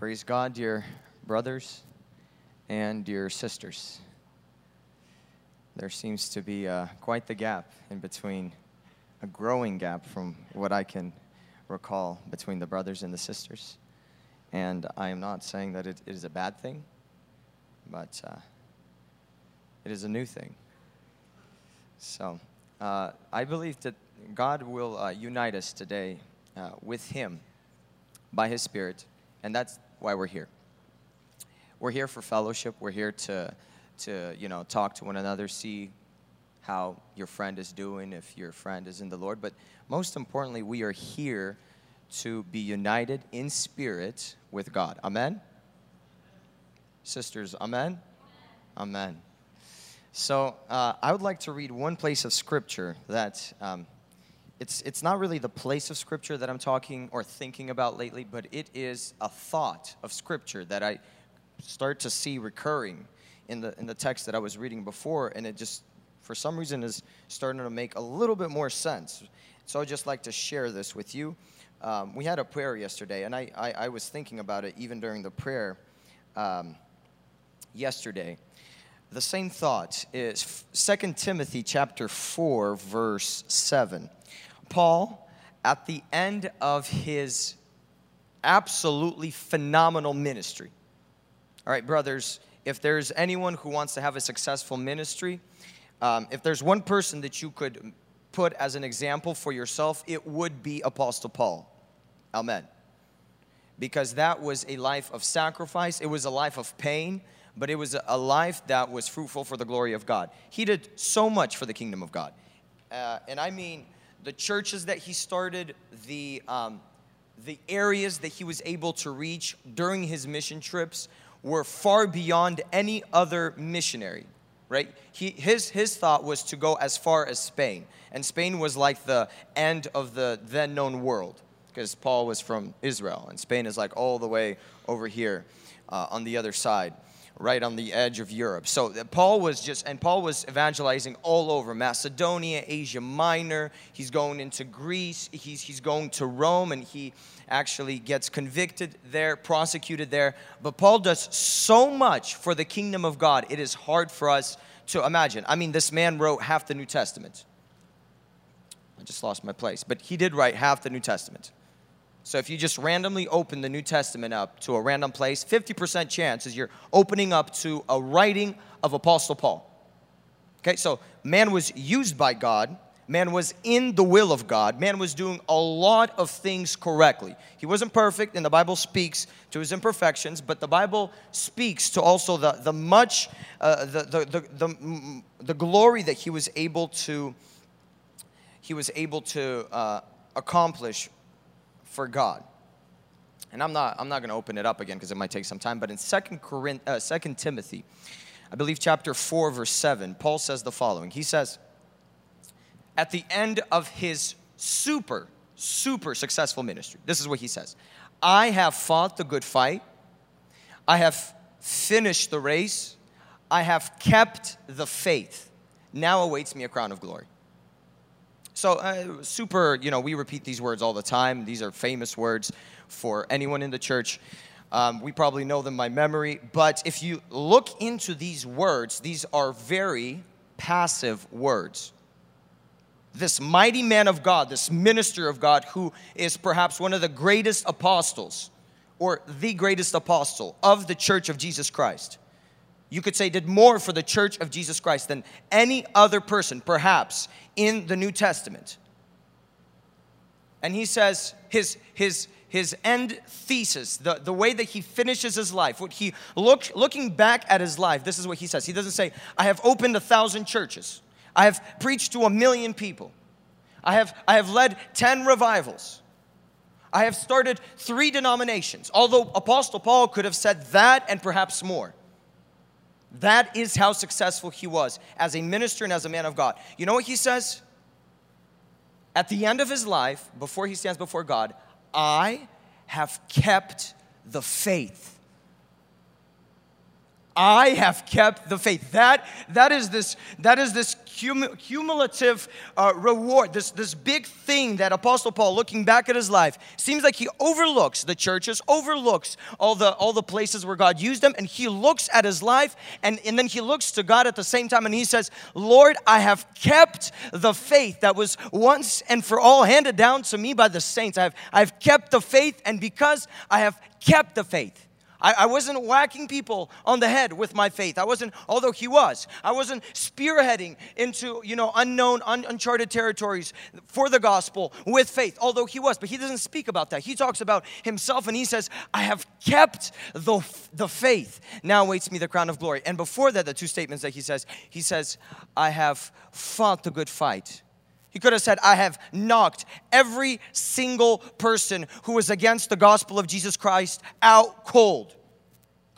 Praise God, dear brothers and dear sisters. There seems to be uh, quite the gap in between, a growing gap from what I can recall between the brothers and the sisters. And I am not saying that it, is a bad thing, but uh, it is a new thing. So uh, I believe that God will uh, unite us today uh, with Him by His Spirit, and that's why we're here. We're here for fellowship. We're here to, to you know, talk to one another, see how your friend is doing, if your friend is in the Lord. But most importantly, we are here to be united in spirit with God. Amen? Sisters, amen? Amen. So uh, I would like to read one place of scripture that um, it's, it's not really the place of scripture that I'm talking or thinking about lately, but it is a thought of scripture that I start to see recurring in the, in the text that I was reading before, and it just, for some reason, is starting to make a little bit more sense. So I'd just like to share this with you. Um, we had a prayer yesterday, and I, I, I, was thinking about it even during the prayer um, yesterday. The same thought is 2 Timothy chapter 4, verse 7. Paul, at the end of his absolutely phenomenal ministry, all right, brothers, if there's anyone who wants to have a successful ministry, um, if there's one person that you could put as an example for yourself, it would be Apostle Paul. Amen. Because that was a life of sacrifice, it was a life of pain, but it was a life that was fruitful for the glory of God. He did so much for the kingdom of God. Uh, and I mean, the churches that he started, the, um, the areas that he was able to reach during his mission trips were far beyond any other missionary right? He, his, his thought was to go as far as spain and spain was like the end of the then known world because paul was from israel and spain is like all the way over here uh, on the other side right on the edge of Europe. So uh, Paul was just, and Paul was evangelizing all over Macedonia, Asia Minor. He's going into Greece. He's, he's going to Rome, and he actually gets convicted there, prosecuted there. But Paul does so much for the kingdom of God, it is hard for us to imagine. I mean, this man wrote half the New Testament. I just lost my place, but he did write half the New Testament. So if you just randomly open the New Testament up to a random place, 50% chance is you're opening up to a writing of Apostle Paul. Okay, so man was used by God. Man was in the will of God. Man was doing a lot of things correctly. He wasn't perfect, and the Bible speaks to his imperfections, but the Bible speaks to also the, the much, uh, the, the, the, the, glory that he was able to, he was able to uh, accomplish for God. And I'm not, I'm not going to open it up again because it might take some time, but in 2, Corinth, uh, 2 Timothy, I believe chapter 4, verse 7, Paul says the following. He says, at the end of his super, super successful ministry, this is what he says I have fought the good fight, I have finished the race, I have kept the faith. Now awaits me a crown of glory. So, uh, super, you know, we repeat these words all the time. These are famous words for anyone in the church. Um, we probably know them by memory. But if you look into these words, these are very passive words. This mighty man of God, this minister of God, who is perhaps one of the greatest apostles or the greatest apostle of the church of Jesus Christ, you could say did more for the church of Jesus Christ than any other person, perhaps, in the New Testament. And he says his, his, his end thesis, the, the way that he finishes his life, what he look, looking back at his life, this is what he says. He doesn't say, I have opened a thousand churches. I have preached to a million people. I have, I have led 10 revivals. I have started three denominations. Although Apostle Paul could have said that and perhaps more. That is how successful he was as a minister and as a man of God. You know what he says? At the end of his life, before he stands before God, I have kept the faith. I have kept the faith. That, that is this, that is this cum- cumulative uh, reward, this, this big thing that Apostle Paul, looking back at his life, seems like he overlooks the churches, overlooks all the, all the places where God used them, and he looks at his life, and, and then he looks to God at the same time, and he says, Lord, I have kept the faith that was once and for all handed down to me by the saints. I have, I've kept the faith, and because I have kept the faith, I, I, wasn't whacking people on the head with my faith. I wasn't, although he was, I wasn't spearheading into, you know, unknown, un, uncharted territories for the gospel with faith, although he was. But he doesn't speak about that. He talks about himself and he says, I have kept the, the faith. Now waits me the crown of glory. And before that, the two statements that he says, he says, I have fought the good fight. He could have said, I have knocked every single person who was against the gospel of Jesus Christ out cold.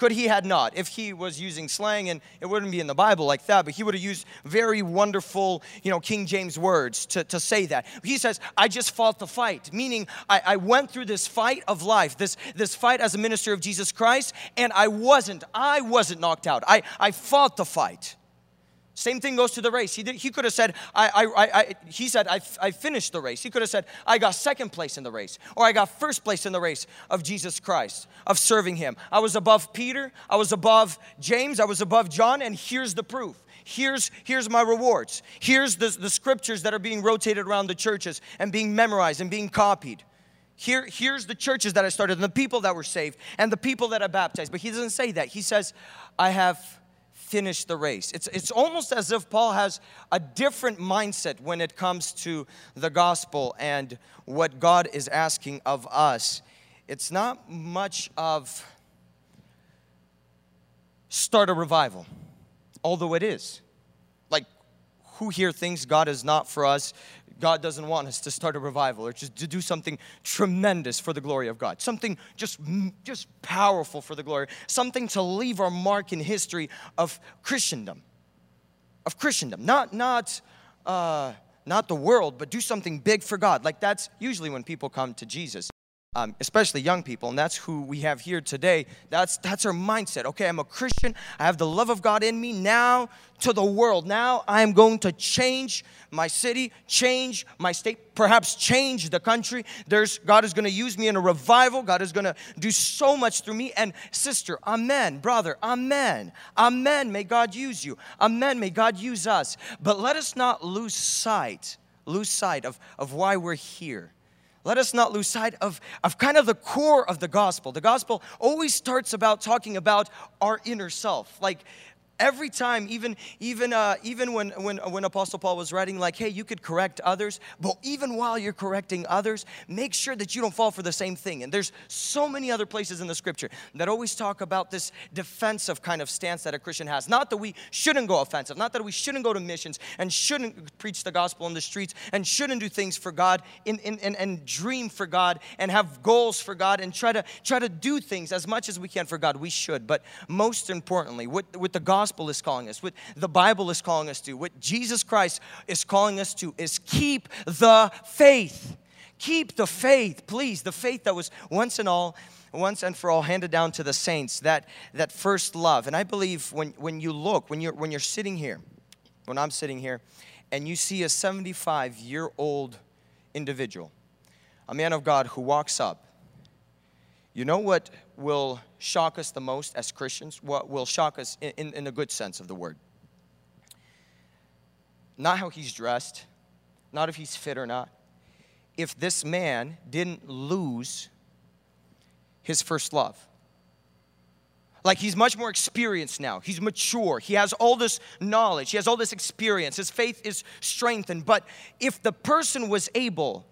Could he had not? If he was using slang, and it wouldn't be in the Bible like that, but he would have used very wonderful, you know, King James words to, to say that. He says, I just fought the fight, meaning I, I went through this fight of life, this, this fight as a minister of Jesus Christ, and I wasn't, I wasn't knocked out. I, I fought the fight. Same thing goes to the race. He, did, he could have said, I, I, I, he said, I, I finished the race. He could have said, I got second place in the race, or I got first place in the race of Jesus Christ, of serving him. I was above Peter, I was above James, I was above John, and here's the proof. Here's, here's my rewards. Here's the, the scriptures that are being rotated around the churches and being memorized and being copied. Here, here's the churches that I started and the people that were saved and the people that I baptized. But he doesn't say that. He says, I have finish the race. It's, it's almost as if Paul has a different mindset when it comes to the gospel and what God is asking of us. It's not much of start a revival, although it is. Who here thinks God is not for us God doesn't want us to start a revival or just to do something tremendous for the glory of God. Something just, just powerful for the glory. Something to leave our mark in history of Christendom. Of Christendom. Not, not, uh, not the world, but do something big for God. Like that's usually when people come to Jesus um, especially young people, and that's who we have here today. That's that's our mindset. Okay, I'm a Christian. I have the love of God in me. Now to the world. Now I am going to change my city, change my state, perhaps change the country. There's God is going to use me in a revival. God is going to do so much through me. And sister, amen, brother, amen, amen. May God use you. Amen. May God use us. But let us not lose sight, lose sight of, of why we're here let us not lose sight of, of kind of the core of the gospel. The gospel always starts about talking about our inner self. Like every time even even uh, even when, when when apostle paul was writing like hey you could correct others but even while you're correcting others make sure that you don't fall for the same thing. And there's so many other places in the scripture that always talk about this defensive kind of stance that a christian has. Not that we shouldn't go offensive not that we shouldn't go to missions and shouldn't preach the gospel in the streets and shouldn't do things for god in, in, and dream for god and have goals for god and try to try to do things as much as we can for god. We should. But most importantly with, with the gospel gospel is calling us, what the Bible is calling us to, what Jesus Christ is calling us to, is keep the faith. Keep the faith, please, the faith that was once and all once and for all handed down to the saints that that first love and i believe when when you look when you're when you're sitting here when i'm sitting here and you see a 75 year old individual a man of god who walks up you know what will shock us the most as Christians? What will shock us in, in, in a good sense of the word? Not how he's dressed, not if he's fit or not. If this man didn't lose his first love. Like he's much more experienced now. He's mature. He has all this knowledge. He has all this experience. His faith is strengthened. But if the person was able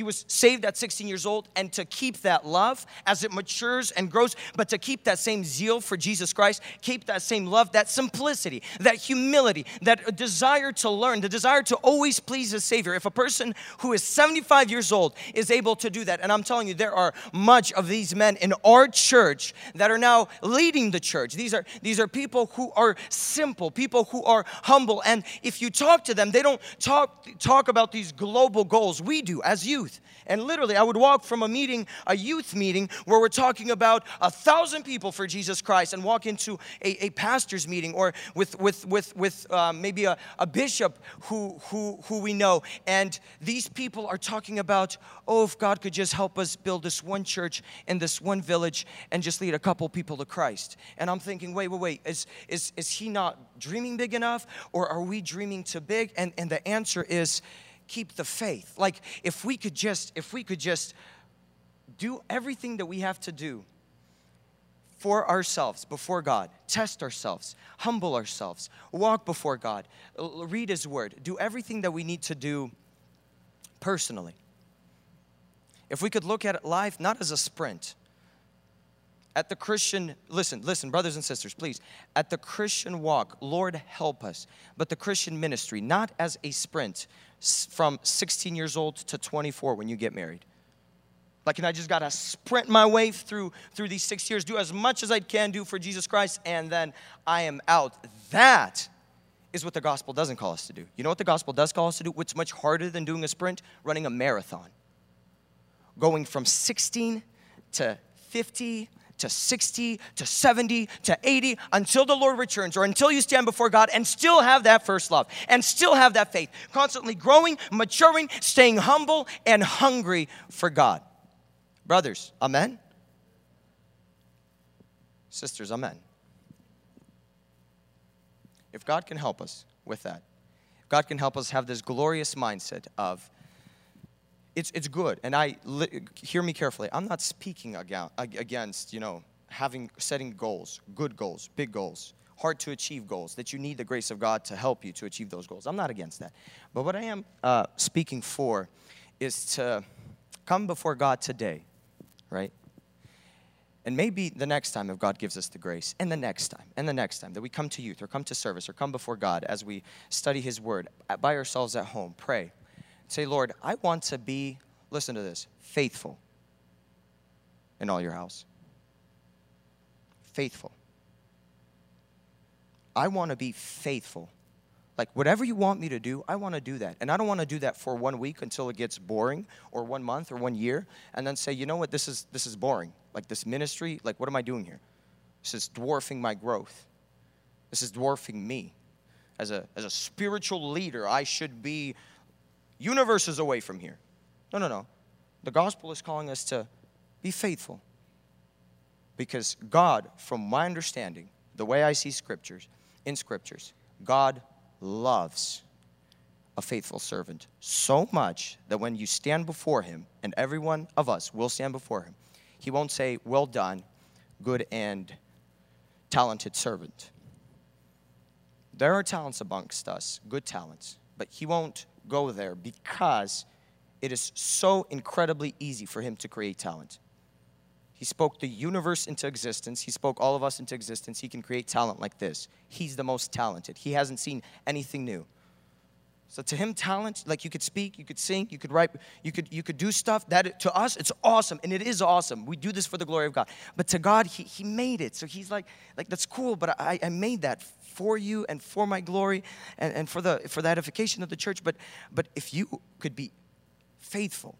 he was saved at 16 years old, and to keep that love as it matures and grows, but to keep that same zeal for Jesus Christ, keep that same love, that simplicity, that humility, that desire to learn, the desire to always please the Savior. If a person who is 75 years old is able to do that, and I'm telling you, there are much of these men in our church that are now leading the church. These are, these are people who are simple, people who are humble, and if you talk to them, they don't talk, talk about these global goals. We do, as you youth. And literally, I would walk from a meeting, a youth meeting, where we're talking about a thousand people for Jesus Christ, and walk into a, a pastor's meeting or with, with, with, with um, maybe a, a bishop who, who, who we know. And these people are talking about, oh, if God could just help us build this one church in this one village and just lead a couple people to Christ. And I'm thinking, wait, wait, wait, is, is, is he not dreaming big enough, or are we dreaming too big? And, and the answer is, keep the faith. Like if we could just if we could just do everything that we have to do for ourselves before God, test ourselves, humble ourselves, walk before God, read His Word, do everything that we need to do personally. If we could look at life not as a sprint, at the Christian, listen, listen, brothers and sisters, please. At the Christian walk, Lord help us. But the Christian ministry, not as a sprint from 16 years old to 24 when you get married. Like, and I just gotta sprint my way through through these six years, do as much as I can do for Jesus Christ, and then I am out. That is what the gospel doesn't call us to do. You know what the gospel does call us to do? What's much harder than doing a sprint? Running a marathon. Going from 16 to 50 to 60 to 70 to 80 until the Lord returns or until you stand before God and still have that first love and still have that faith. Constantly growing, maturing, staying humble and hungry for God. Brothers, amen? Sisters, amen. If God can help us with that, God can help us have this glorious mindset of it's, it's good. And I, hear me carefully, I'm not speaking against, you know, having, setting goals, good goals, big goals, hard to achieve goals, that you need the grace of God to help you to achieve those goals. I'm not against that. But what I am uh, speaking for is to come before God today, right? And maybe the next time, if God gives us the grace, and the next time, and the next time that we come to youth or come to service or come before God as we study His Word by ourselves at home, pray, Say, Lord, I want to be, listen to this, faithful in all your house. Faithful. I want to be faithful. Like, whatever you want me to do, I want to do that. And I don't want to do that for one week until it gets boring, or one month, or one year, and then say, you know what, this is, this is boring. Like, this ministry, like, what am I doing here? This is dwarfing my growth. This is dwarfing me. As a, as a spiritual leader, I should be universes away from here. No, no, no. The gospel is calling us to be faithful. Because God, from my understanding, the way I see scriptures, in scriptures, God loves a faithful servant so much that when you stand before him, and every one of us will stand before him, he won't say, Well done, good and talented servant. There are talents amongst us, good talents, but he won't go there because it is so incredibly easy for him to create talent. He spoke the universe into existence. He spoke all of us into existence. He can create talent like this. He's the most talented. He hasn't seen anything new. So to him, talent, like you could speak, you could sing, you could write, you could you could do stuff that to us it's awesome, and it is awesome. We do this for the glory of God. But to God, he, he made it. So he's like, like that's cool, but I, I made that for you and for my glory and, and for the for the edification of the church. But but if you could be faithful,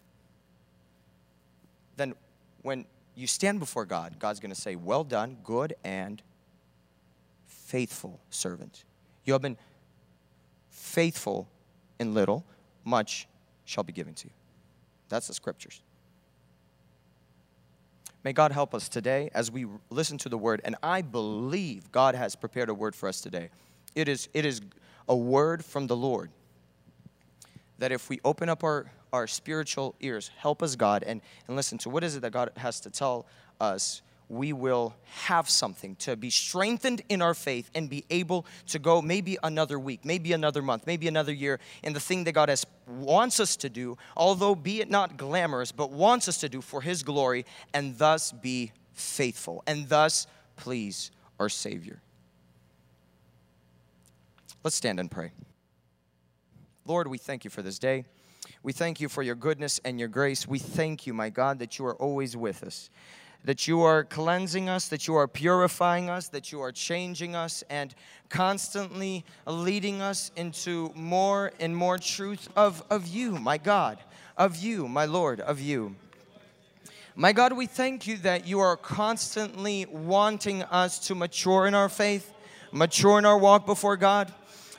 then when you stand before God, God's gonna say, Well done, good and faithful servant. You have been faithful in little, much shall be given to you. That's the scriptures. May God help us today as we listen to the word. And I believe God has prepared a word for us today. It is, it is a word from the Lord that if we open up our, our spiritual ears, help us, God, and, and listen to what is it that God has to tell us we will have something to be strengthened in our faith and be able to go maybe another week, maybe another month, maybe another year in the thing that God has wants us to do, although be it not glamorous, but wants us to do for his glory and thus be faithful and thus please our Savior. Let's stand and pray. Lord, we thank you for this day. We thank you for your goodness and your grace. We thank you, my God, that you are always with us that you are cleansing us, that you are purifying us, that you are changing us, and constantly leading us into more and more truth of, of you, my God. of you, my Lord, of you. My God, we thank you that you are constantly wanting us to mature in our faith, mature in our walk before God.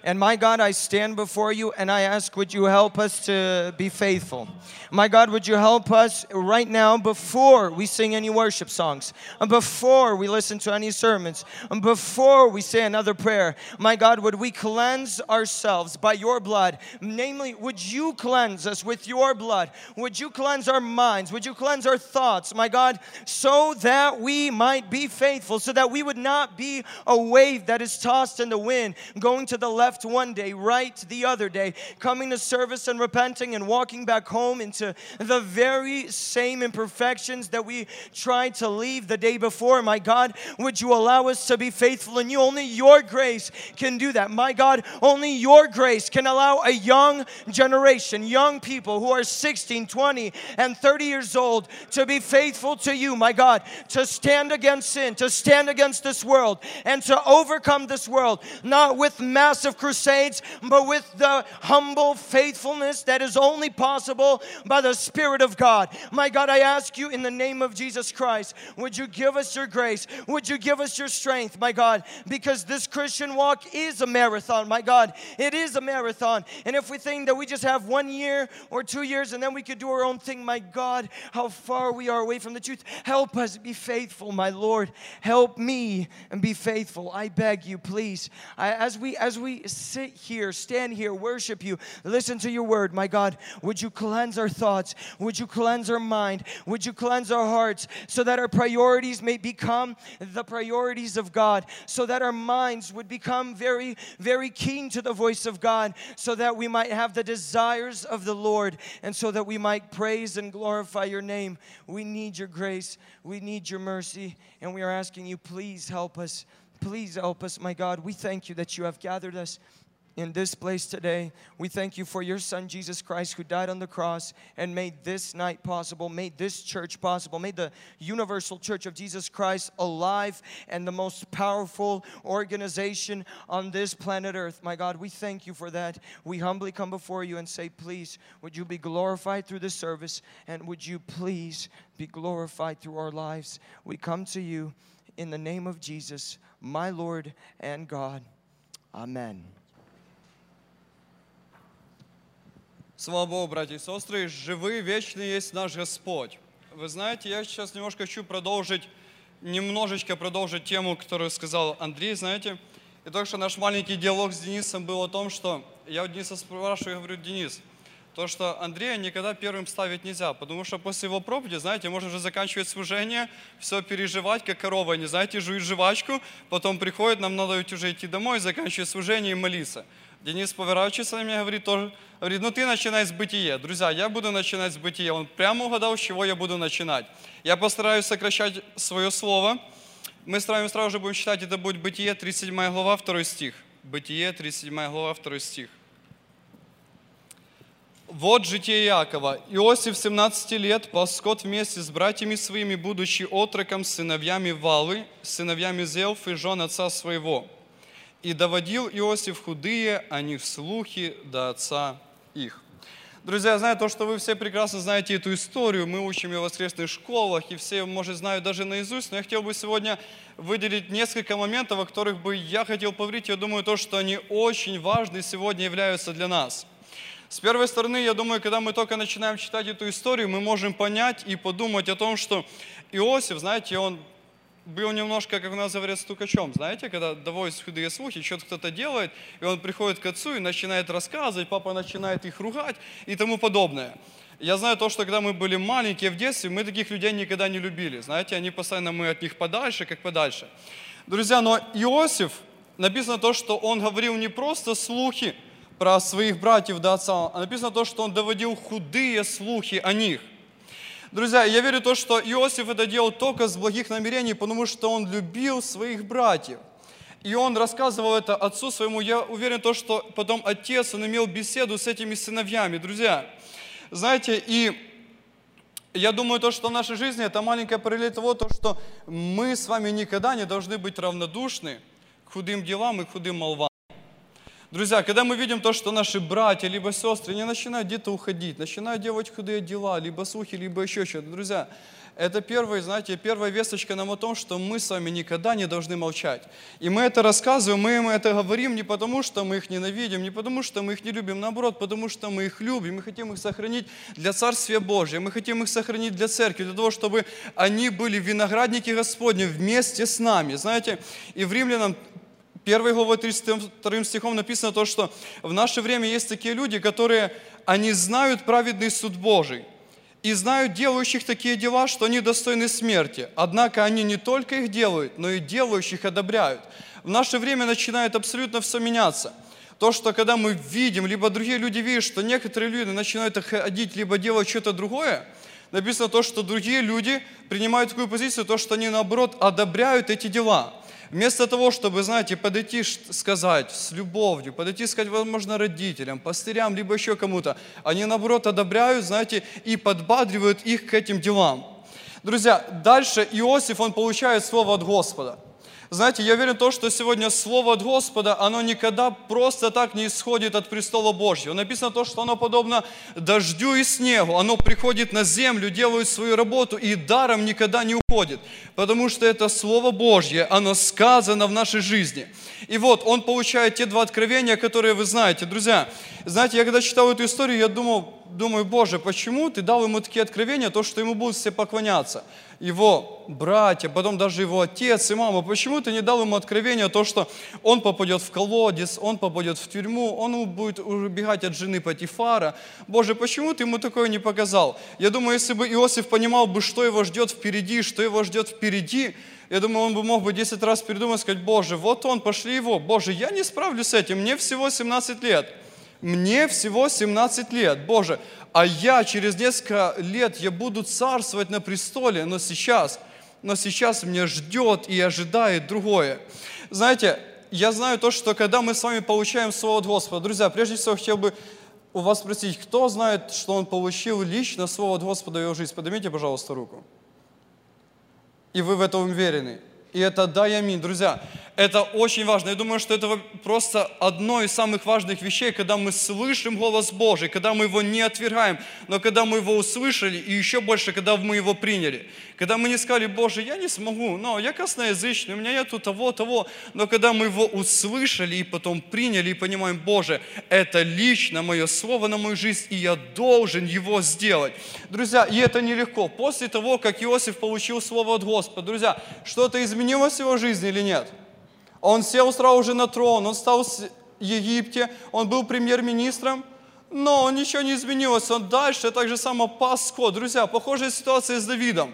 And my God, I stand before you and I ask, would you help us to be faithful? My God, would you help us right now before we sing any worship songs, and before we listen to any sermons, and before we say another prayer? My God, would we cleanse ourselves by your blood? Namely, would you cleanse us with your blood? Would you cleanse our minds? Would you cleanse our thoughts, my God, so that we might be faithful, so that we would not be a wave that is tossed in the wind, going to the left left one day, right the other day, coming to service and repenting and walking back home into the very same imperfections that we tried to leave the day before. My God, would you allow us to be faithful in you? Only your grace can do that. My God, only your grace can allow a young generation, young people who are 16, 20, and 30 years old to be faithful to you, my God, to stand against sin, to stand against this world, and to overcome this world, not with massive crusades, but with the humble faithfulness that is only possible by the Spirit of God. My God, I ask you in the name of Jesus Christ, would you give us your grace? Would you give us your strength, my God? Because this Christian walk is a marathon, my God. It is a marathon. And if we think that we just have one year or two years and then we could do our own thing, my God, how far we are away from the truth. Help us be faithful, my Lord. Help me and be faithful. I beg you, please. I, as we as we sit here, stand here, worship you, listen to your word. My God, would you cleanse our thoughts? Would you cleanse our mind? Would you cleanse our hearts so that our priorities may become the priorities of God? So that our minds would become very, very keen to the voice of God, so that we might have the desires of the Lord, and so that we might praise and glorify your name. We need your grace, we need your mercy, and we are asking you, please help us. Please help us, my God. We thank you that you have gathered us in this place today. We thank you for your Son, Jesus Christ, who died on the cross and made this night possible, made this church possible, made the universal church of Jesus Christ alive and the most powerful organization on this planet Earth. My God, we thank you for that. We humbly come before you and say, please, would you be glorified through this service and would you please be glorified through our lives? We come to you in the name of Jesus, my Lord and God. Amen. Слава Богу, братья и сестры, живый, вечный есть наш Господь. Вы знаете, я сейчас немножко хочу продолжить, немножечко продолжить тему, которую сказал Андрей, знаете. И только что наш маленький диалог с Денисом был о том, что я у Дениса спрашиваю, я говорю, Денис, то, что Андрея никогда первым ставить нельзя, потому что после его проповеди, знаете, можно уже заканчивать служение, все переживать, как корова, не знаете, жует жвачку, потом приходит, нам надо уже идти домой, заканчивать служение и молиться. Денис поворачивается на меня и говорит, тоже, говорит, ну ты начинай с бытия. Друзья, я буду начинать с бытия. Он прямо угадал, с чего я буду начинать. Я постараюсь сокращать свое слово. Мы с вами сразу же будем читать, это будет Бытие, 37 глава, 2 стих. Бытие, 37 глава, 2 стих. Вот житие Иакова. Иосиф 17 лет пас скот вместе с братьями своими, будучи отроком, сыновьями Валы, сыновьями Зелф и жен отца своего. И доводил Иосиф худые о них слухи до отца их. Друзья, я знаю то, что вы все прекрасно знаете эту историю, мы учим ее в воскресных школах, и все, может, знают даже наизусть, но я хотел бы сегодня выделить несколько моментов, о которых бы я хотел поговорить. Я думаю, то, что они очень важны сегодня являются для нас – с первой стороны, я думаю, когда мы только начинаем читать эту историю, мы можем понять и подумать о том, что Иосиф, знаете, он был немножко, как у нас говорят, стукачом. Знаете, когда доводят худые слухи, что-то кто-то делает, и он приходит к отцу и начинает рассказывать, папа начинает их ругать и тому подобное. Я знаю то, что когда мы были маленькие в детстве, мы таких людей никогда не любили. Знаете, они постоянно, мы от них подальше, как подальше. Друзья, но Иосиф, написано то, что он говорил не просто слухи, про своих братьев до отца, написано то, что он доводил худые слухи о них. Друзья, я верю в то, что Иосиф это делал только с благих намерений, потому что он любил своих братьев. И он рассказывал это отцу своему. Я уверен в то, что потом отец, он имел беседу с этими сыновьями. Друзья, знаете, и я думаю, то, что в нашей жизни это маленькое параллель того, то, что мы с вами никогда не должны быть равнодушны к худым делам и к худым молвам. Друзья, когда мы видим то, что наши братья, либо сестры, не начинают где-то уходить, начинают делать худые дела, либо слухи, либо еще что-то, друзья, это первая, знаете, первая весточка нам о том, что мы с вами никогда не должны молчать. И мы это рассказываем, мы им это говорим не потому, что мы их ненавидим, не потому, что мы их не любим, наоборот, потому что мы их любим, мы хотим их сохранить для Царствия Божия, мы хотим их сохранить для Церкви, для того, чтобы они были виноградники Господни вместе с нами. Знаете, и в Римлянам 1 главой 32 стихом написано то, что в наше время есть такие люди, которые, они знают праведный суд Божий и знают делающих такие дела, что они достойны смерти. Однако они не только их делают, но и делающих одобряют. В наше время начинает абсолютно все меняться. То, что когда мы видим, либо другие люди видят, что некоторые люди начинают ходить, либо делать что-то другое, написано то, что другие люди принимают такую позицию, то, что они наоборот одобряют эти дела. Вместо того, чтобы, знаете, подойти сказать с любовью, подойти сказать, возможно, родителям, пастырям, либо еще кому-то, они, наоборот, одобряют, знаете, и подбадривают их к этим делам. Друзья, дальше Иосиф, он получает слово от Господа – знаете, я верю в то, что сегодня Слово от Господа, оно никогда просто так не исходит от престола Божьего. Написано то, что оно подобно дождю и снегу. Оно приходит на землю, делает свою работу и даром никогда не уходит. Потому что это Слово Божье, оно сказано в нашей жизни. И вот он получает те два откровения, которые вы знаете. Друзья, знаете, я когда читал эту историю, я думал, думаю, Боже, почему ты дал ему такие откровения, то, что ему будут все поклоняться? Его братья, потом даже его отец и мама, почему ты не дал ему откровения, то, что он попадет в колодец, он попадет в тюрьму, он будет убегать от жены Патифара? Боже, почему ты ему такое не показал? Я думаю, если бы Иосиф понимал бы, что его ждет впереди, что его ждет впереди, я думаю, он бы мог бы 10 раз передумать, сказать, Боже, вот он, пошли его. Боже, я не справлюсь с этим, мне всего 17 лет мне всего 17 лет, Боже, а я через несколько лет, я буду царствовать на престоле, но сейчас, но сейчас меня ждет и ожидает другое. Знаете, я знаю то, что когда мы с вами получаем Слово от Господа, друзья, прежде всего хотел бы у вас спросить, кто знает, что он получил лично Слово от Господа в его жизнь? Поднимите, пожалуйста, руку. И вы в этом уверены. И это да и аминь. Друзья, это очень важно. Я думаю, что это просто одно из самых важных вещей, когда мы слышим голос Божий, когда мы его не отвергаем, но когда мы его услышали, и еще больше, когда мы его приняли. Когда мы не сказали, Боже, я не смогу, но я косноязычный, у меня нету того, того. Но когда мы его услышали и потом приняли и понимаем, Боже, это лично мое слово на мою жизнь, и я должен его сделать. Друзья, и это нелегко. После того, как Иосиф получил слово от Господа, друзья, что-то изменилось в его жизни или нет? Он сел сразу же на трон, он стал в Египте, он был премьер-министром, но он ничего не изменилось, он дальше так же само пас. Друзья, похожая ситуация с Давидом.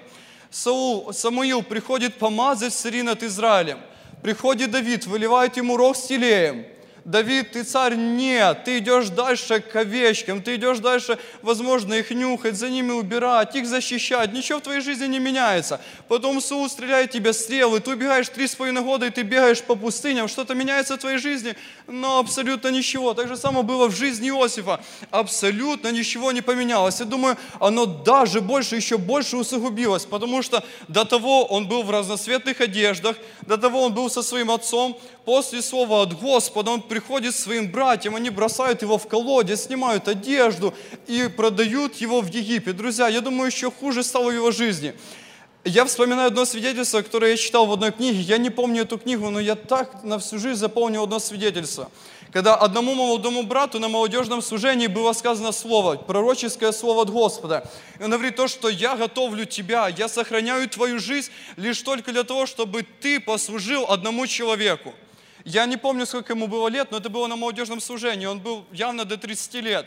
Саул, Самуил приходит помазать цари над Израилем. Приходит Давид, выливает ему рог с телеем – Давид, ты царь, нет, ты идешь дальше к овечкам, ты идешь дальше, возможно, их нюхать, за ними убирать, их защищать, ничего в твоей жизни не меняется. Потом Саул стреляет тебе стрелы, ты убегаешь три с половиной года, и ты бегаешь по пустыням, что-то меняется в твоей жизни, но абсолютно ничего. Так же самое было в жизни Иосифа, абсолютно ничего не поменялось. Я думаю, оно даже больше, еще больше усугубилось, потому что до того он был в разноцветных одеждах, до того он был со своим отцом, после слова от Господа он приходит своим братьям, они бросают его в колодец, снимают одежду и продают его в Египет. Друзья, я думаю, еще хуже стало в его жизни. Я вспоминаю одно свидетельство, которое я читал в одной книге. Я не помню эту книгу, но я так на всю жизнь запомнил одно свидетельство. Когда одному молодому брату на молодежном служении было сказано слово, пророческое слово от Господа. И он говорит то, что я готовлю тебя, я сохраняю твою жизнь лишь только для того, чтобы ты послужил одному человеку. Я не помню, сколько ему было лет, но это было на молодежном служении. Он был явно до 30 лет.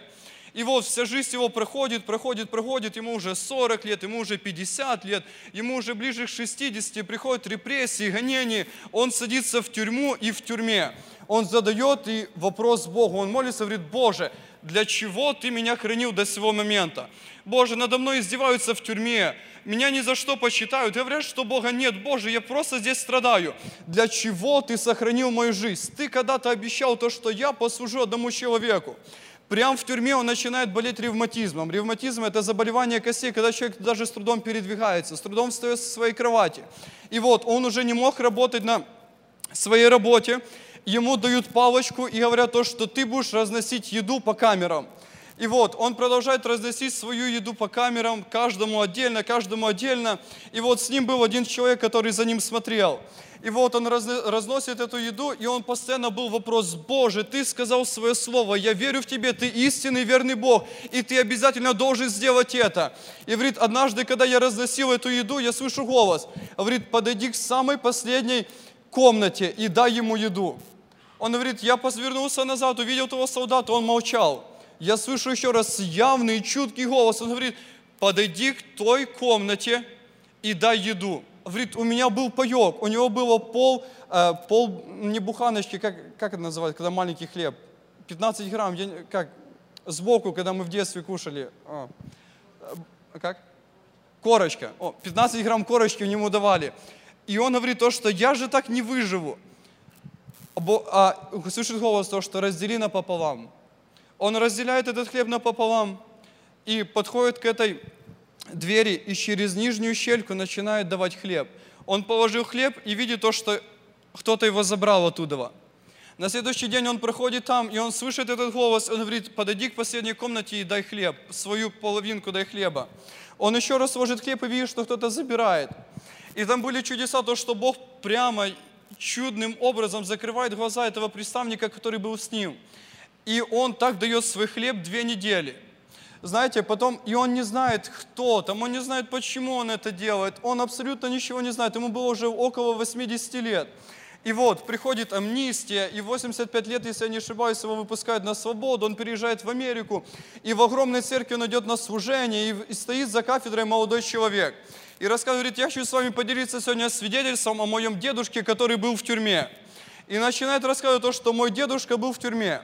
И вот вся жизнь его проходит, проходит, проходит, ему уже 40 лет, ему уже 50 лет, ему уже ближе к 60, приходят репрессии, гонения, он садится в тюрьму и в тюрьме. Он задает и вопрос Богу, он молится, говорит, Боже, для чего ты меня хранил до сего момента? Боже, надо мной издеваются в тюрьме, меня ни за что посчитают, говорят, что Бога нет. Боже, я просто здесь страдаю. Для чего ты сохранил мою жизнь? Ты когда-то обещал то, что я послужу одному человеку. Прямо в тюрьме он начинает болеть ревматизмом. Ревматизм – это заболевание костей, когда человек даже с трудом передвигается, с трудом встает со своей кровати. И вот он уже не мог работать на своей работе, ему дают палочку и говорят то, что ты будешь разносить еду по камерам. И вот, он продолжает разносить свою еду по камерам, каждому отдельно, каждому отдельно. И вот с ним был один человек, который за ним смотрел. И вот он разносит эту еду, и он постоянно был вопрос, Боже, Ты сказал свое слово, я верю в Тебе, Ты истинный верный Бог, и Ты обязательно должен сделать это. И говорит, однажды, когда я разносил эту еду, я слышу голос, говорит, подойди к самой последней комнате и дай ему еду. Он говорит, я развернулся назад, увидел того солдата, он молчал. Я слышу еще раз явный, чуткий голос. Он говорит, подойди к той комнате и дай еду говорит, у меня был паек, у него было пол, э, пол не буханочки, как, как это называется, когда маленький хлеб, 15 грамм, я, как, сбоку, когда мы в детстве кушали, а, как? Корочка, О, 15 грамм корочки у него давали. И он говорит то, что я же так не выживу. А, слышит голос то, что раздели напополам. Он разделяет этот хлеб напополам и подходит к этой двери и через нижнюю щельку начинает давать хлеб. Он положил хлеб и видит то, что кто-то его забрал оттуда. На следующий день он проходит там, и он слышит этот голос, он говорит, подойди к последней комнате и дай хлеб, свою половинку дай хлеба. Он еще раз ложит хлеб и видит, что кто-то забирает. И там были чудеса, то, что Бог прямо чудным образом закрывает глаза этого представника, который был с ним. И он так дает свой хлеб две недели – знаете, потом, и он не знает, кто там, он не знает, почему он это делает, он абсолютно ничего не знает, ему было уже около 80 лет. И вот, приходит амнистия, и 85 лет, если я не ошибаюсь, его выпускают на свободу, он переезжает в Америку, и в огромной церкви он идет на служение, и, стоит за кафедрой молодой человек. И рассказывает, я хочу с вами поделиться сегодня свидетельством о моем дедушке, который был в тюрьме. И начинает рассказывать то, что мой дедушка был в тюрьме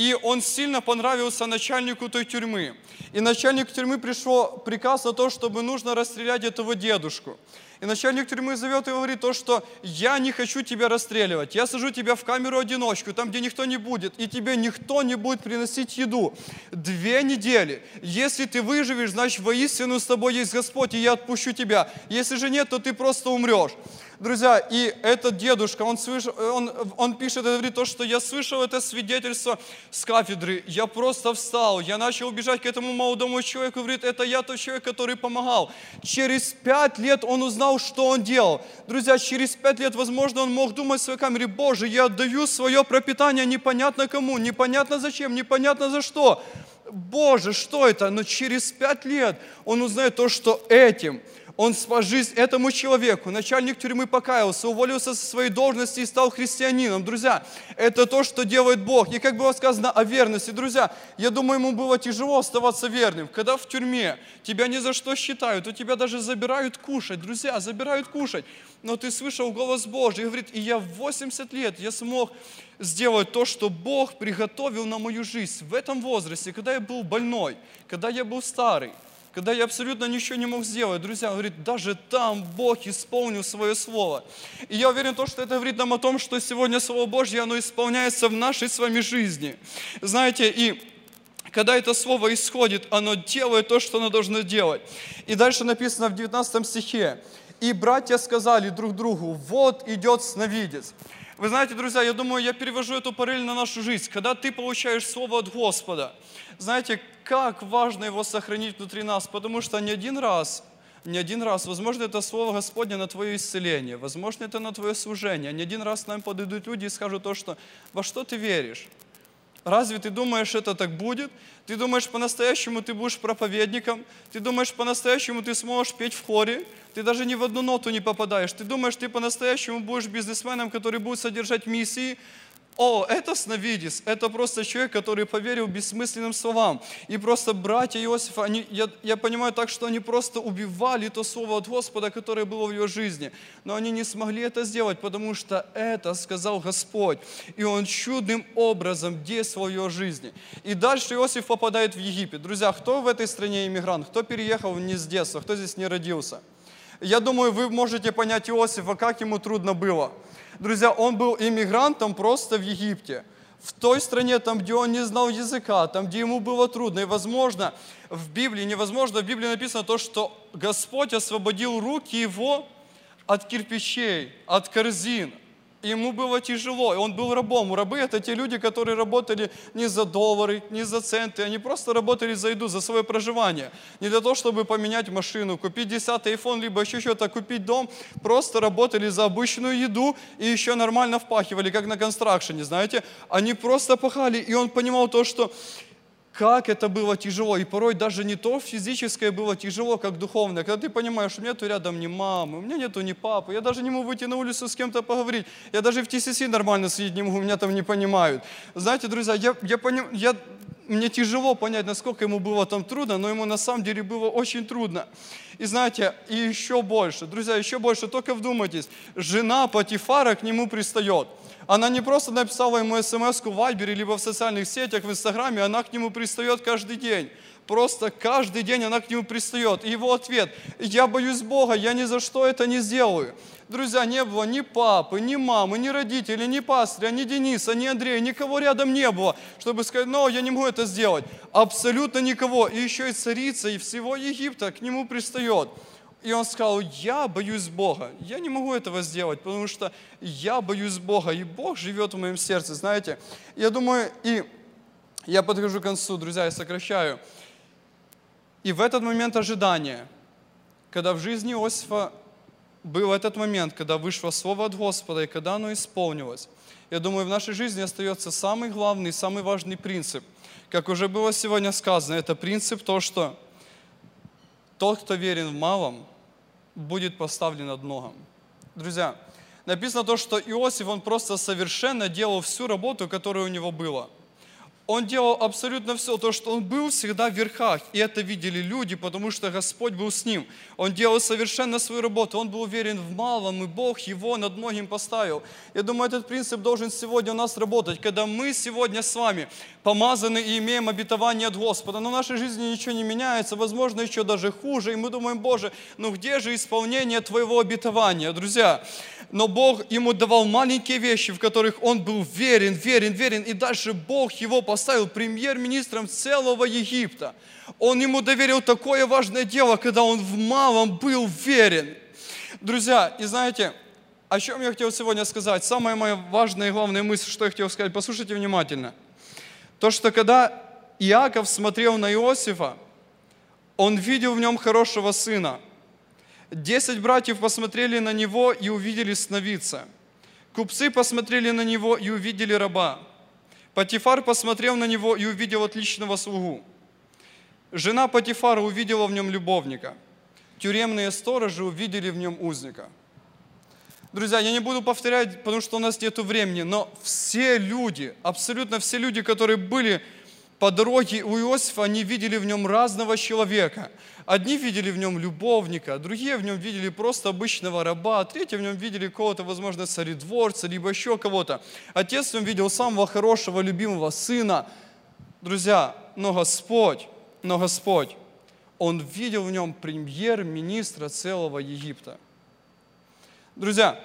и он сильно понравился начальнику той тюрьмы. И начальник тюрьмы пришел приказ на то, чтобы нужно расстрелять этого дедушку. И начальник тюрьмы зовет и говорит то, что я не хочу тебя расстреливать. Я сажу тебя в камеру одиночку, там, где никто не будет, и тебе никто не будет приносить еду. Две недели. Если ты выживешь, значит, воистину с тобой есть Господь, и я отпущу тебя. Если же нет, то ты просто умрешь. Друзья, и этот дедушка, он, слышал, он, он пишет, говорит то, что я слышал это свидетельство с кафедры, я просто встал, я начал убежать к этому молодому человеку, говорит, это я тот человек, который помогал. Через пять лет он узнал, что он делал. Друзья, через пять лет, возможно, он мог думать в своей камере, Боже, я отдаю свое пропитание непонятно кому, непонятно зачем, непонятно за что. Боже, что это? Но через пять лет он узнает то, что этим – он спас жизнь этому человеку. Начальник тюрьмы покаялся, уволился со своей должности и стал христианином. Друзья, это то, что делает Бог. И как было сказано о верности, друзья, я думаю, ему было тяжело оставаться верным. Когда в тюрьме тебя ни за что считают, у тебя даже забирают кушать. Друзья, забирают кушать. Но ты слышал голос Божий и говорит, и я в 80 лет я смог сделать то, что Бог приготовил на мою жизнь в этом возрасте, когда я был больной, когда я был старый когда я абсолютно ничего не мог сделать. Друзья, говорит, даже там Бог исполнил свое слово. И я уверен, то, что это говорит нам о том, что сегодня Слово Божье, оно исполняется в нашей с вами жизни. Знаете, и когда это слово исходит, оно делает то, что оно должно делать. И дальше написано в 19 стихе. «И братья сказали друг другу, вот идет сновидец». Вы знаете, друзья, я думаю, я перевожу эту параллель на нашу жизнь. Когда ты получаешь слово от Господа, знаете, как важно его сохранить внутри нас, потому что не один раз, не один раз, возможно, это слово Господне на твое исцеление, возможно, это на твое служение. Не один раз к нам подойдут люди и скажут то, что во что ты веришь? Разве ты думаешь, это так будет? Ты думаешь, по-настоящему ты будешь проповедником? Ты думаешь, по-настоящему ты сможешь петь в хоре? Ты даже ни в одну ноту не попадаешь. Ты думаешь, ты по-настоящему будешь бизнесменом, который будет содержать миссии? О, это сновидец, это просто человек, который поверил бессмысленным словам. И просто братья Иосифа, они, я, я понимаю так, что они просто убивали то слово от Господа, которое было в его жизни. Но они не смогли это сделать, потому что это сказал Господь. И он чудным образом действовал в его жизни. И дальше Иосиф попадает в Египет. Друзья, кто в этой стране иммигрант? Кто переехал не с детства? Кто здесь не родился? Я думаю, вы можете понять Иосифа, как ему трудно было. Друзья, он был иммигрантом просто в Египте. В той стране, там, где он не знал языка, там, где ему было трудно. И, возможно, в Библии, невозможно, в Библии написано то, что Господь освободил руки его от кирпичей, от корзин. Ему было тяжело, и он был рабом. Рабы – это те люди, которые работали не за доллары, не за центы, они просто работали за еду, за свое проживание. Не для того, чтобы поменять машину, купить 10 iPhone, либо еще что-то, купить дом. Просто работали за обычную еду и еще нормально впахивали, как на констракшене, знаете. Они просто пахали, и он понимал то, что как это было тяжело. И порой даже не то физическое было тяжело, как духовное. Когда ты понимаешь, у меня нету рядом ни мамы, у меня нету ни папы, я даже не могу выйти на улицу с кем-то поговорить. Я даже в ТСС нормально сидеть не могу, меня там не понимают. Знаете, друзья, я, я, поним, я мне тяжело понять, насколько ему было там трудно, но ему на самом деле было очень трудно. И знаете, и еще больше, друзья, еще больше, только вдумайтесь, жена Патифара к нему пристает. Она не просто написала ему смс в Вайбере, либо в социальных сетях, в Инстаграме, она к нему пристает каждый день. Просто каждый день она к нему пристает. И его ответ, я боюсь Бога, я ни за что это не сделаю. Друзья, не было ни папы, ни мамы, ни родителей, ни пастыря, ни Дениса, ни Андрея, никого рядом не было, чтобы сказать, но я не могу это сделать. Абсолютно никого. И еще и царица, и всего Египта к нему пристает. И он сказал, я боюсь Бога, я не могу этого сделать, потому что я боюсь Бога, и Бог живет в моем сердце, знаете. Я думаю, и я подхожу к концу, друзья, я сокращаю. И в этот момент ожидания, когда в жизни Иосифа был этот момент, когда вышло Слово от Господа, и когда оно исполнилось. Я думаю, в нашей жизни остается самый главный, самый важный принцип. Как уже было сегодня сказано, это принцип то, что тот, кто верен в малом, будет поставлен над многом. Друзья, написано то, что Иосиф, он просто совершенно делал всю работу, которая у него была – он делал абсолютно все, то, что он был всегда в верхах, и это видели люди, потому что Господь был с ним. Он делал совершенно свою работу, он был уверен в малом, и Бог его над многим поставил. Я думаю, этот принцип должен сегодня у нас работать, когда мы сегодня с вами помазаны и имеем обетование от Господа, но в нашей жизни ничего не меняется, возможно, еще даже хуже, и мы думаем, Боже, ну где же исполнение Твоего обетования? Друзья, но Бог ему давал маленькие вещи, в которых он был верен, верен, верен, и дальше Бог его поставил премьер-министром целого Египта. Он ему доверил такое важное дело, когда он в малом был верен. Друзья, и знаете, о чем я хотел сегодня сказать? Самая моя важная и главная мысль, что я хотел сказать, послушайте внимательно. То, что когда Иаков смотрел на Иосифа, он видел в нем хорошего сына – Десять братьев посмотрели на него и увидели сновидца. Купцы посмотрели на него и увидели раба. Патифар посмотрел на него и увидел отличного слугу. Жена Патифара увидела в нем любовника. Тюремные сторожи увидели в нем узника. Друзья, я не буду повторять, потому что у нас нет времени, но все люди, абсолютно все люди, которые были по дороге у Иосифа, они видели в нем разного человека. Одни видели в нем любовника, другие в нем видели просто обычного раба, третьи в нем видели кого-то, возможно, царедворца, либо еще кого-то. Отец в нем видел самого хорошего, любимого сына. Друзья, но Господь, но Господь, Он видел в нем премьер-министра целого Египта. Друзья,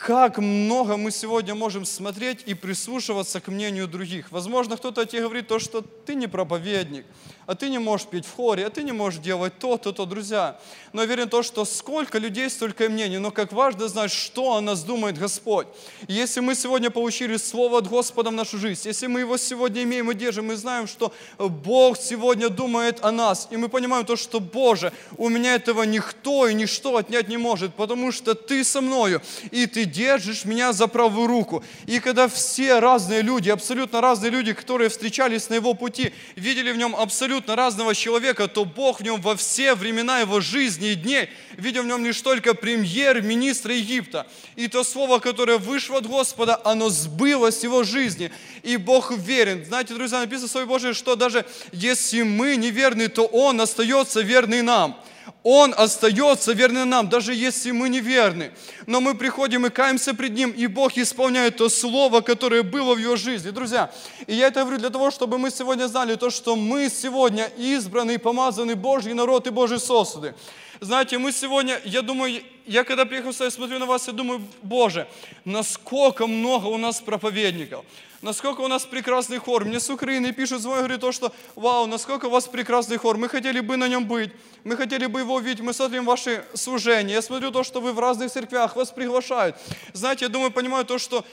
как много мы сегодня можем смотреть и прислушиваться к мнению других. Возможно, кто-то тебе говорит то, что ты не проповедник, а ты не можешь петь в хоре, а ты не можешь делать то, то, то, друзья. Но уверен то, что сколько людей, столько и мнений, но как важно знать, что о нас думает Господь. Если мы сегодня получили Слово от Господа в нашу жизнь, если мы его сегодня имеем и держим, мы знаем, что Бог сегодня думает о нас, и мы понимаем то, что, Боже, у меня этого никто и ничто отнять не может, потому что Ты со мною, и Ты держишь меня за правую руку. И когда все разные люди, абсолютно разные люди, которые встречались на его пути, видели в нем абсолютно разного человека, то Бог в нем во все времена его жизни и дней видел в нем лишь только премьер-министра Египта. И то слово, которое вышло от Господа, оно сбылось в его жизни. И Бог верен. Знаете, друзья, написано в Слове Божьем, что даже если мы неверны, то Он остается верный нам. Он остается верным нам, даже если мы неверны. Но мы приходим и каемся пред Ним, и Бог исполняет то слово, которое было в Его жизни. Друзья, и я это говорю для того, чтобы мы сегодня знали то, что мы сегодня избранный, помазанный Божий народ и Божьи сосуды. Знаете, мы сегодня, я думаю, я когда приехал сюда, я смотрю на вас и думаю, Боже, насколько много у нас проповедников, насколько у нас прекрасный хор. Мне с Украины пишут, звонят, говорят то, что вау, насколько у вас прекрасный хор, мы хотели бы на нем быть, мы хотели бы его видеть, мы смотрим ваши служения. Я смотрю то, что вы в разных церквях, вас приглашают. Знаете, я думаю, понимаю то, что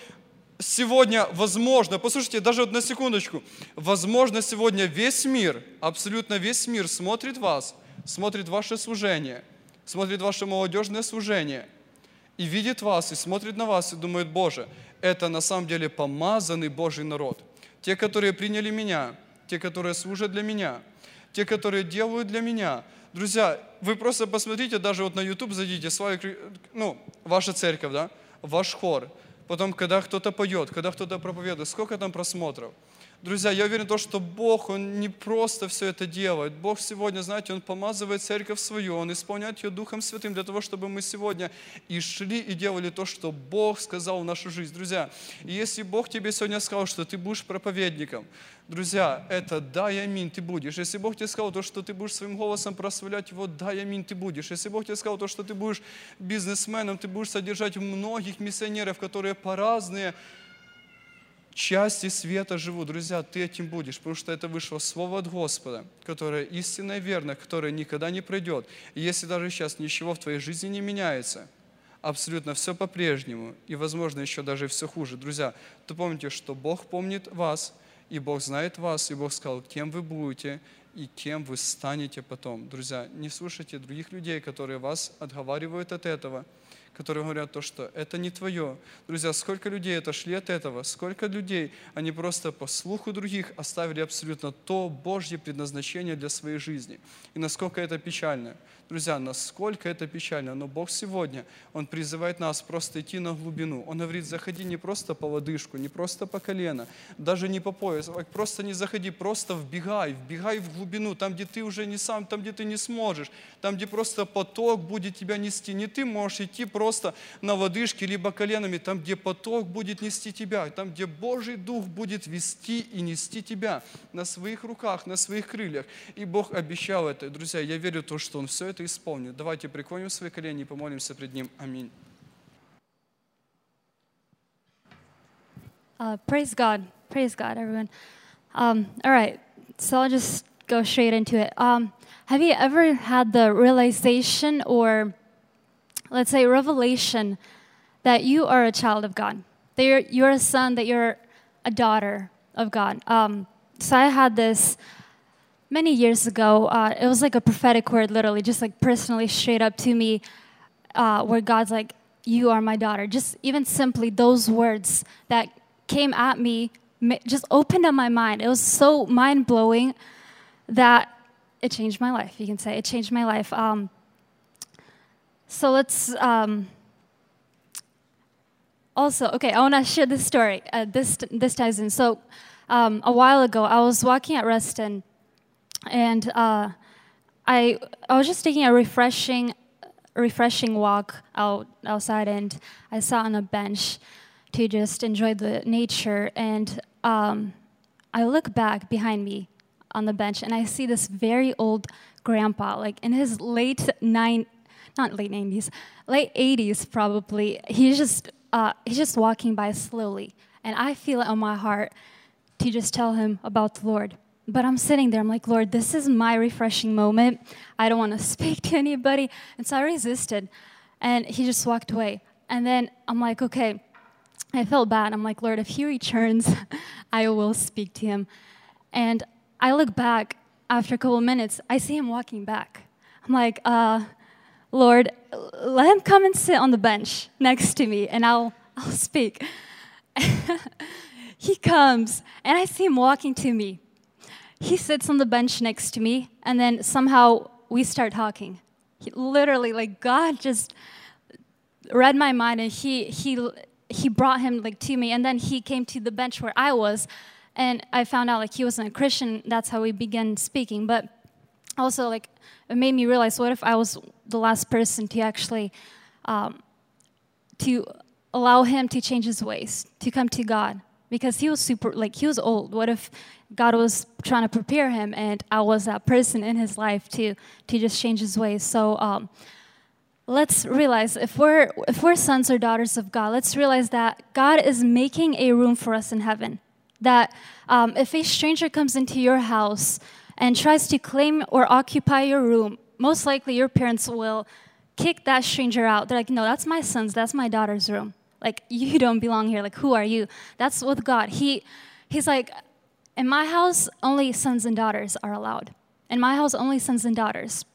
сегодня возможно, послушайте, даже вот на секундочку, возможно сегодня весь мир, абсолютно весь мир смотрит вас, смотрит ваше служение, смотрит ваше молодежное служение и видит вас, и смотрит на вас, и думает, Боже, это на самом деле помазанный Божий народ. Те, которые приняли меня, те, которые служат для меня, те, которые делают для меня. Друзья, вы просто посмотрите, даже вот на YouTube зайдите, свою, ну, ваша церковь, да, ваш хор – потом, когда кто-то поет, когда кто-то проповедует, сколько там просмотров. Друзья, я уверен в том, что Бог, Он не просто все это делает. Бог сегодня, знаете, Он помазывает церковь свою, Он исполняет ее Духом Святым для того, чтобы мы сегодня и шли, и делали то, что Бог сказал в нашу жизнь. Друзья, если Бог тебе сегодня сказал, что ты будешь проповедником, Друзья, это «дай аминь» ты будешь. Если Бог тебе сказал то, что ты будешь своим голосом прославлять Его, «дай аминь» ты будешь. Если Бог тебе сказал то, что ты будешь бизнесменом, ты будешь содержать многих миссионеров, которые по разные части света живут. Друзья, ты этим будешь, потому что это вышло Слово от Господа, которое истинно и верно, которое никогда не пройдет. И если даже сейчас ничего в твоей жизни не меняется, абсолютно все по-прежнему, и, возможно, еще даже все хуже, друзья, то помните, что Бог помнит вас – и Бог знает вас, и Бог сказал, кем вы будете и кем вы станете потом. Друзья, не слушайте других людей, которые вас отговаривают от этого – которые говорят то, что это не твое. Друзья, сколько людей отошли от этого, сколько людей, они просто по слуху других оставили абсолютно то Божье предназначение для своей жизни. И насколько это печально. Друзья, насколько это печально, но Бог сегодня, Он призывает нас просто идти на глубину. Он говорит, заходи не просто по лодыжку, не просто по колено, даже не по пояс, а просто не заходи, просто вбегай, вбегай в глубину, там, где ты уже не сам, там, где ты не сможешь, там, где просто поток будет тебя нести. Не ты можешь идти просто просто на лодыжке, либо коленами, там, где поток будет нести тебя, там, где Божий Дух будет вести и нести тебя на своих руках, на своих крыльях. И Бог обещал это. Друзья, я верю в то, что Он все это исполнит. Давайте преклоним свои колени и помолимся пред Ним. Аминь. Uh, praise God. Praise God, everyone. Um, all right, so I'll just go straight into it. Um, have you ever had the realization or let's say, revelation that you are a child of God, that you're, you're a son, that you're a daughter of God. Um, so I had this many years ago. Uh, it was like a prophetic word, literally, just like personally straight up to me, uh, where God's like, You are my daughter. Just even simply those words that came at me just opened up my mind. It was so mind blowing that it changed my life, you can say. It changed my life. Um, so let's um, also, okay, I want to share this story. Uh, this, this ties in. So um, a while ago, I was walking at Reston, and uh, I, I was just taking a refreshing, refreshing walk out outside, and I sat on a bench to just enjoy the nature. And um, I look back behind me on the bench, and I see this very old grandpa, like in his late nine, not late 90s, late 80s probably. He's just uh, he's just walking by slowly, and I feel it on my heart to just tell him about the Lord. But I'm sitting there, I'm like, Lord, this is my refreshing moment. I don't want to speak to anybody. And so I resisted. And he just walked away. And then I'm like, okay, I felt bad. I'm like, Lord, if he returns, I will speak to him. And I look back after a couple of minutes, I see him walking back. I'm like, uh, Lord, let him come and sit on the bench next to me and I'll, I'll speak. he comes and I see him walking to me. He sits on the bench next to me and then somehow we start talking. He, literally, like God just read my mind and he, he, he brought him like to me and then he came to the bench where I was and I found out like he wasn't a Christian. That's how we began speaking. But also like it made me realize what if I was the last person to actually um, to allow him to change his ways, to come to God, because he was super like he was old. What if God was trying to prepare him, and I was that person in his life to to just change his ways? So um, let's realize if we're if we're sons or daughters of God, let's realize that God is making a room for us in heaven. That um, if a stranger comes into your house and tries to claim or occupy your room, most likely your parents will kick that stranger out. They're like, no, that's my son's, that's my daughter's room. Like, you don't belong here. Like, who are you? That's with God. He, he's like, in my house, only sons and daughters are allowed. In my house, only sons and daughters.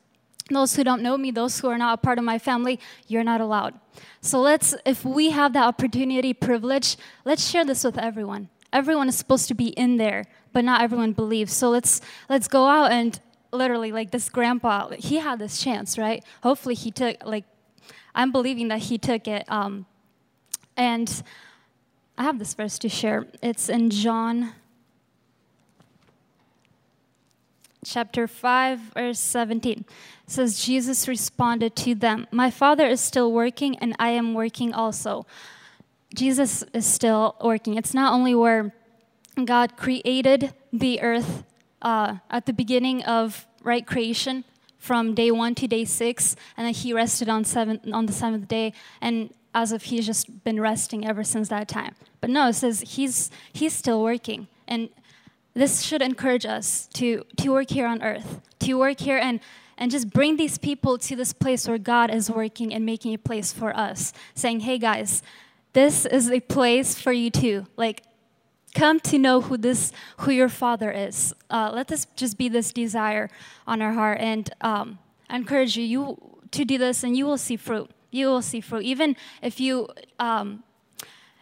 Those who don't know me, those who are not a part of my family, you're not allowed. So let's, if we have that opportunity, privilege, let's share this with everyone. Everyone is supposed to be in there, but not everyone believes. So let's let's go out and literally like this grandpa, he had this chance, right? Hopefully he took like I'm believing that he took it. Um, and I have this verse to share. It's in John chapter 5, verse 17. It says, Jesus responded to them, My Father is still working, and I am working also. Jesus is still working. It's not only where God created the earth uh, at the beginning of right creation from day one to day six, and then he rested on seven on the seventh day, and as if he's just been resting ever since that time. But no, it says he's he's still working, and this should encourage us to, to work here on earth, to work here and, and just bring these people to this place where God is working and making a place for us, saying, hey guys, this is a place for you too. Like, come to know who this, who your Father is. Uh, let this just be this desire on our heart, and um, I encourage you, you to do this, and you will see fruit. You will see fruit, even if you um,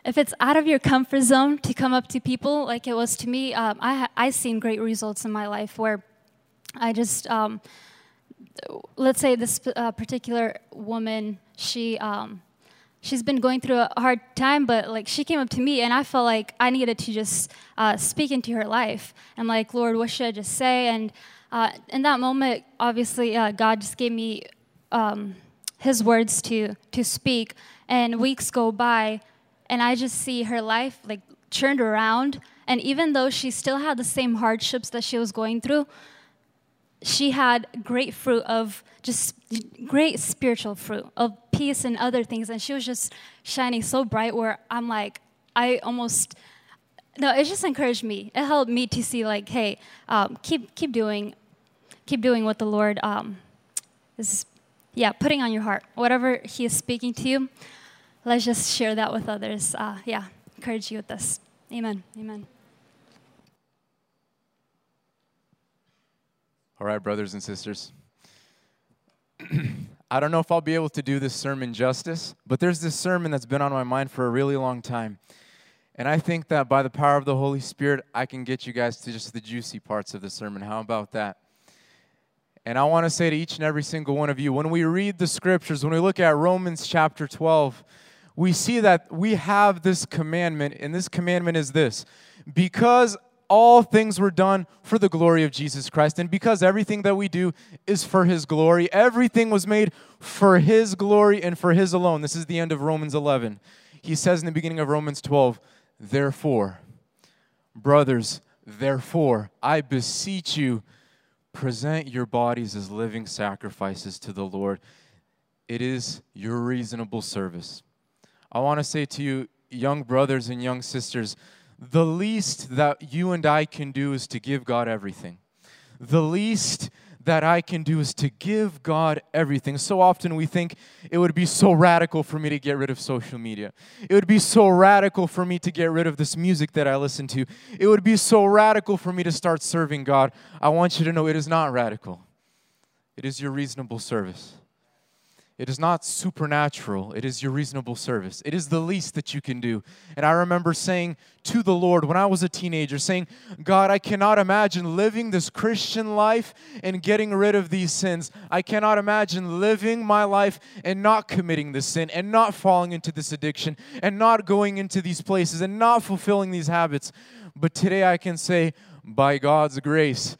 if it's out of your comfort zone to come up to people like it was to me, um, I I seen great results in my life where I just um, let's say this uh, particular woman she um, she's been going through a hard time, but like she came up to me and I felt like I needed to just uh, speak into her life. I'm like, Lord, what should I just say? And uh, in that moment, obviously, uh, God just gave me um, His words to to speak. And weeks go by, and I just see her life like turned around. And even though she still had the same hardships that she was going through, she had great fruit of just great spiritual fruit of peace and other things. And she was just shining so bright where I'm like, I almost, no, it just encouraged me. It helped me to see like, hey, um, keep, keep doing, keep doing what the Lord um, is, yeah, putting on your heart. Whatever He is speaking to you, let's just share that with others. Uh, yeah, encourage you with this. Amen. Amen. All right, brothers and sisters. I don't know if I'll be able to do this sermon justice, but there's this sermon that's been on my mind for a really long time. And I think that by the power of the Holy Spirit, I can get you guys to just the juicy parts of the sermon. How about that? And I want to say to each and every single one of you when we read the scriptures, when we look at Romans chapter 12, we see that we have this commandment, and this commandment is this because all things were done for the glory of Jesus Christ, and because everything that we do is for His glory, everything was made for His glory and for His alone. This is the end of Romans 11. He says in the beginning of Romans 12, Therefore, brothers, therefore, I beseech you, present your bodies as living sacrifices to the Lord. It is your reasonable service. I want to say to you, young brothers and young sisters, the least that you and I can do is to give God everything. The least that I can do is to give God everything. So often we think it would be so radical for me to get rid of social media. It would be so radical for me to get rid of this music that I listen to. It would be so radical for me to start serving God. I want you to know it is not radical, it is your reasonable service. It is not supernatural. It is your reasonable service. It is the least that you can do. And I remember saying to the Lord when I was a teenager, saying, God, I cannot imagine living this Christian life and getting rid of these sins. I cannot imagine living my life and not committing this sin and not falling into this addiction and not going into these places and not fulfilling these habits. But today I can say, by God's grace,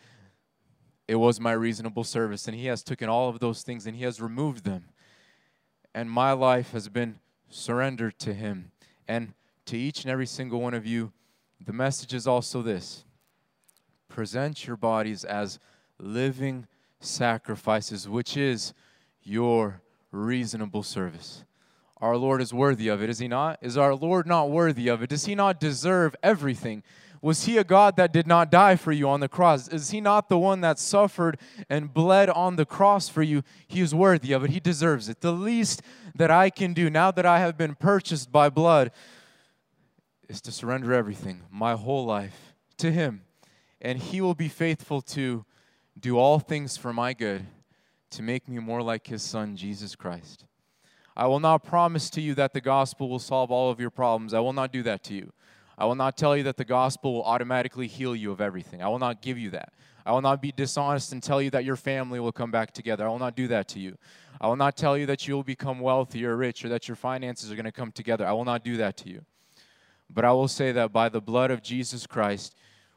it was my reasonable service. And He has taken all of those things and He has removed them and my life has been surrendered to Him. And to each and every single one of you, the message is also this present your bodies as living sacrifices, which is your reasonable service. Our Lord is worthy of it, is He not? Is our Lord not worthy of it? Does He not deserve everything? Was He a God that did not die for you on the cross? Is He not the one that suffered and bled on the cross for you? He is worthy of it. He deserves it. The least that I can do now that I have been purchased by blood is to surrender everything, my whole life, to Him. And He will be faithful to do all things for my good to make me more like His Son, Jesus Christ. I will not promise to you that the gospel will solve all of your problems. I will not do that to you. I will not tell you that the gospel will automatically heal you of everything. I will not give you that. I will not be dishonest and tell you that your family will come back together. I will not do that to you. I will not tell you that you will become wealthy or rich or that your finances are going to come together. I will not do that to you. But I will say that by the blood of Jesus Christ,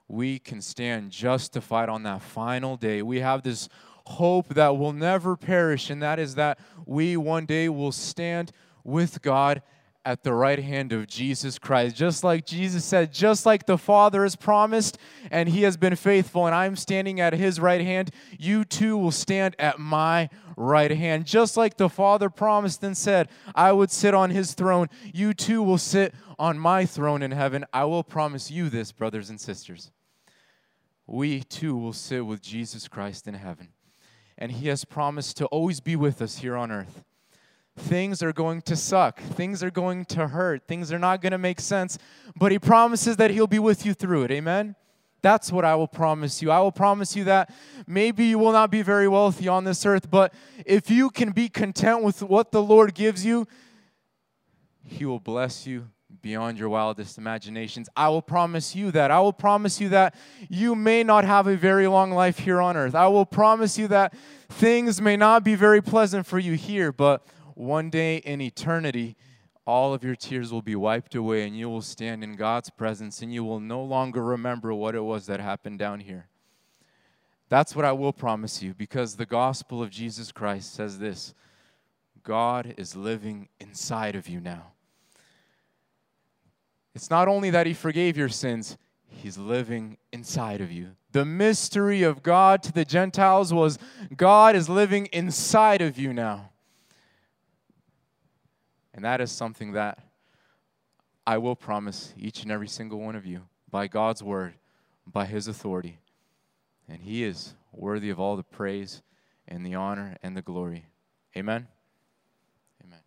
we can stand justified on that final day. We have this hope that will never perish, and that is that we one day will stand with God at the right hand of Jesus Christ. Just like Jesus said, just like the Father has promised and he has been faithful, and I'm standing at his right hand, you too will stand at my right hand. Just like the Father promised and said, I would sit on his throne, you too will sit on my throne in heaven. I will promise you this, brothers and sisters. We too will sit with Jesus Christ in heaven. And he has promised to always be with us here on earth things are going to suck. Things are going to hurt. Things are not going to make sense. But He promises that He'll be with you through it. Amen? That's what I will promise you. I will promise you that maybe you will not be very wealthy on this earth, but if you can be content with what the Lord gives you, He will bless you beyond your wildest imaginations. I will promise you that. I will promise you that you may not have a very long life here on earth. I will promise you that things may not be very pleasant for you here, but one day in eternity, all of your tears will be wiped away and you will stand in God's presence and you will no longer remember what it was that happened down here. That's what I will promise you because the gospel of Jesus Christ says this God is living inside of you now. It's not only that He forgave your sins, He's living inside of you. The mystery of God to the Gentiles was God is living inside of you now. And that is something that I will promise each and every single one of you by God's word, by His authority. And He is worthy of all the praise and the honor and the glory. Amen. Amen.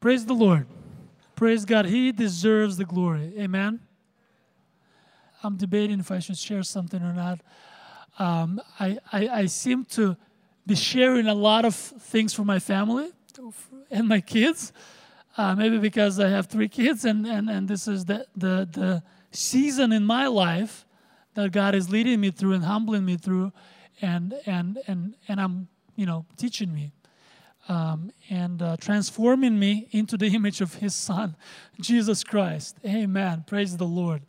Praise the Lord. Praise God. He deserves the glory. Amen. I'm debating if I should share something or not. Um, I, I, I seem to be sharing a lot of things for my family and my kids. Uh, maybe because I have three kids, and, and, and this is the, the, the season in my life that God is leading me through and humbling me through, and, and, and, and I'm, you know, teaching me. Um, and uh, transforming me into the image of His Son, Jesus Christ. Amen. Praise the Lord.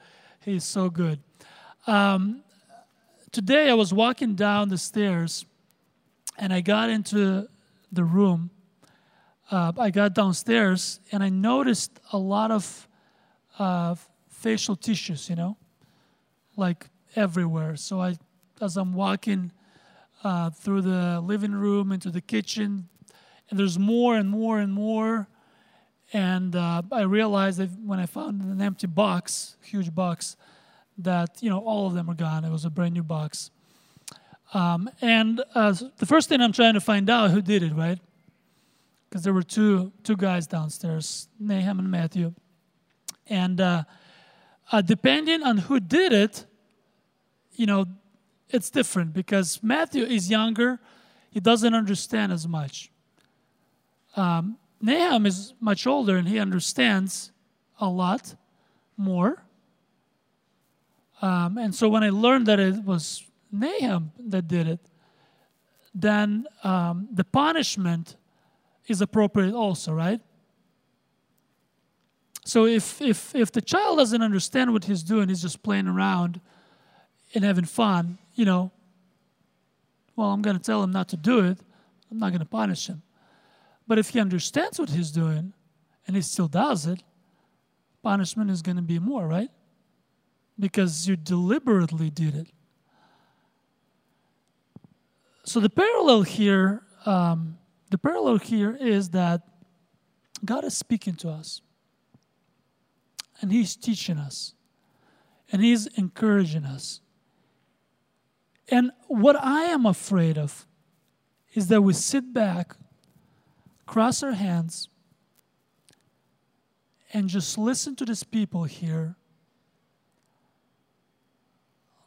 He is so good. Um, today I was walking down the stairs and I got into the room. Uh, I got downstairs and I noticed a lot of uh, facial tissues, you know, like everywhere. So I, as I'm walking uh, through the living room into the kitchen, and there's more and more and more. And uh, I realized that when I found an empty box, huge box, that you know all of them are gone. It was a brand new box. Um, and uh, the first thing I'm trying to find out who did it, right? Because there were two two guys downstairs, Nahum and Matthew. And uh, uh, depending on who did it, you know, it's different because Matthew is younger, he doesn't understand as much. Um, Nahum is much older and he understands a lot more. Um, and so when I learned that it was Nahum that did it, then um, the punishment is appropriate also, right? So if, if, if the child doesn't understand what he's doing, he's just playing around and having fun, you know, well, I'm going to tell him not to do it. I'm not going to punish him. But if he understands what he's doing and he still does it, punishment is going to be more, right? Because you deliberately did it. So the parallel here, um, the parallel here is that God is speaking to us, and He's teaching us, and He's encouraging us. And what I am afraid of is that we sit back, cross our hands, and just listen to these people here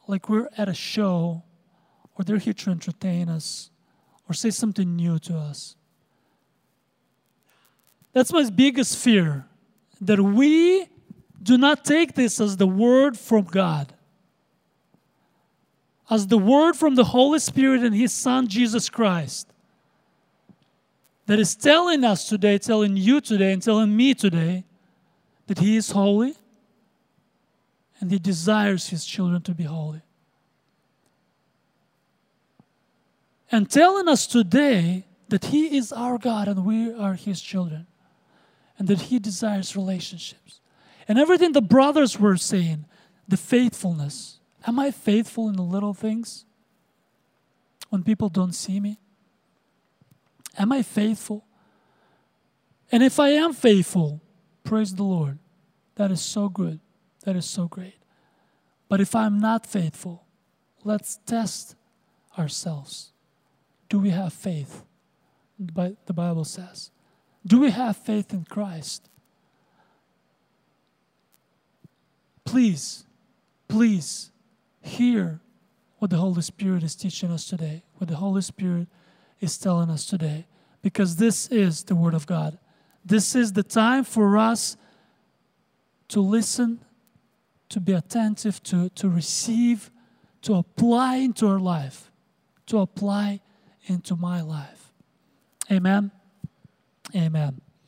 like we're at a show or they're here to entertain us or say something new to us. That's my biggest fear that we do not take this as the word from God, as the word from the Holy Spirit and His Son, Jesus Christ, that is telling us today, telling you today, and telling me today that He is holy and He desires His children to be holy. And telling us today that He is our God and we are His children, and that He desires relationships. And everything the brothers were saying, the faithfulness. Am I faithful in the little things? When people don't see me? Am I faithful? And if I am faithful, praise the Lord. That is so good. That is so great. But if I'm not faithful, let's test ourselves. Do we have faith? The Bible says. Do we have faith in Christ? Please, please hear what the Holy Spirit is teaching us today, what the Holy Spirit is telling us today, because this is the Word of God. This is the time for us to listen, to be attentive, to, to receive, to apply into our life, to apply into my life. Amen. Amen.